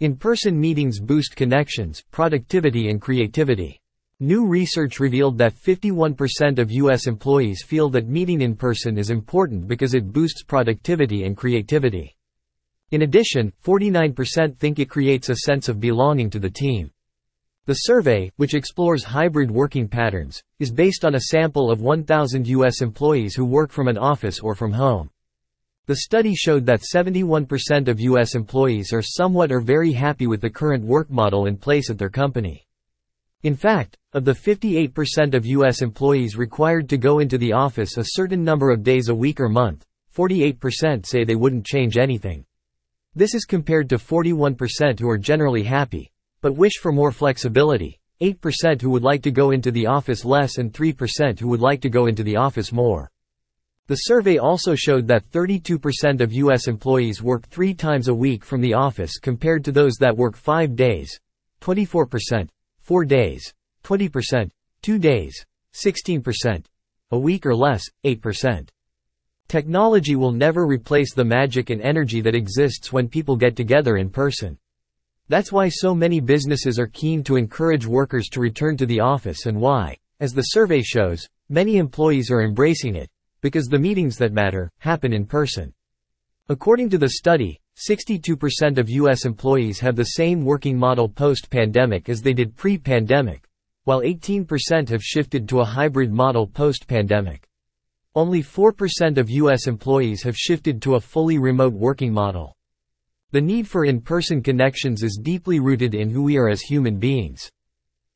In-person meetings boost connections, productivity and creativity. New research revealed that 51% of U.S. employees feel that meeting in person is important because it boosts productivity and creativity. In addition, 49% think it creates a sense of belonging to the team. The survey, which explores hybrid working patterns, is based on a sample of 1,000 U.S. employees who work from an office or from home. The study showed that 71% of U.S. employees are somewhat or very happy with the current work model in place at their company. In fact, of the 58% of U.S. employees required to go into the office a certain number of days a week or month, 48% say they wouldn't change anything. This is compared to 41% who are generally happy, but wish for more flexibility, 8% who would like to go into the office less and 3% who would like to go into the office more. The survey also showed that 32% of U.S. employees work three times a week from the office compared to those that work five days, 24%, four days, 20%, two days, 16%, a week or less, 8%. Technology will never replace the magic and energy that exists when people get together in person. That's why so many businesses are keen to encourage workers to return to the office and why, as the survey shows, many employees are embracing it, because the meetings that matter, happen in person. According to the study, 62% of U.S. employees have the same working model post-pandemic as they did pre-pandemic, while 18% have shifted to a hybrid model post-pandemic. Only 4% of U.S. employees have shifted to a fully remote working model. The need for in-person connections is deeply rooted in who we are as human beings.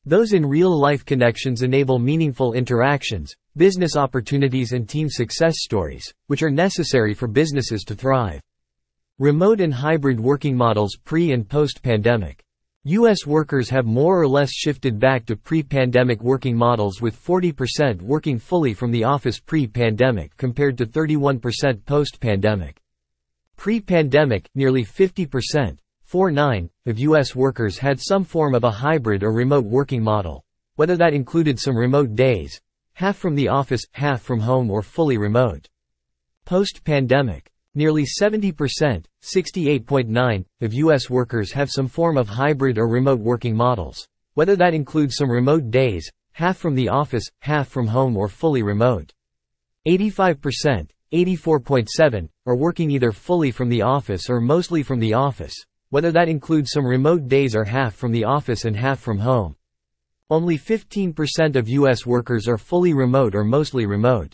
Those in real-life connections enable meaningful interactions, business opportunities and team success stories, which are necessary for businesses to thrive. Remote and hybrid working models pre- and post-pandemic. U.S. workers have more or less shifted back to pre-pandemic working models with 40% working fully from the office pre-pandemic compared to 31% post-pandemic. Pre-pandemic, nearly 50%, 49, of U.S. workers had some form of a hybrid or remote working model, whether that included some remote days, half from the office, half from home or fully remote. Post-pandemic, nearly 70%, 68.9, of U.S. workers have some form of hybrid or remote working models, whether that includes some remote days, half from the office, half from home or fully remote. 85%, 84.7, are working either fully from the office or mostly from the office, whether that includes some remote days or half from the office and half from home. Only 15% of U.S. workers are fully remote or mostly remote.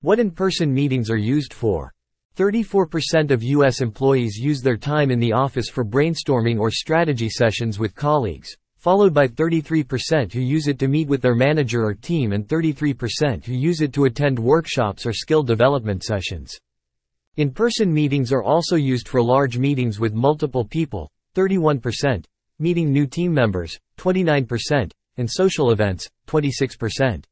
What in-person meetings are used for? 34% of U.S. employees use their time in the office for brainstorming or strategy sessions with colleagues, followed by 33% who use it to meet with their manager or team and 33% who use it to attend workshops or skill development sessions. In-person meetings are also used for large meetings with multiple people, 31%, meeting new team members, 29%, and social events, 26%.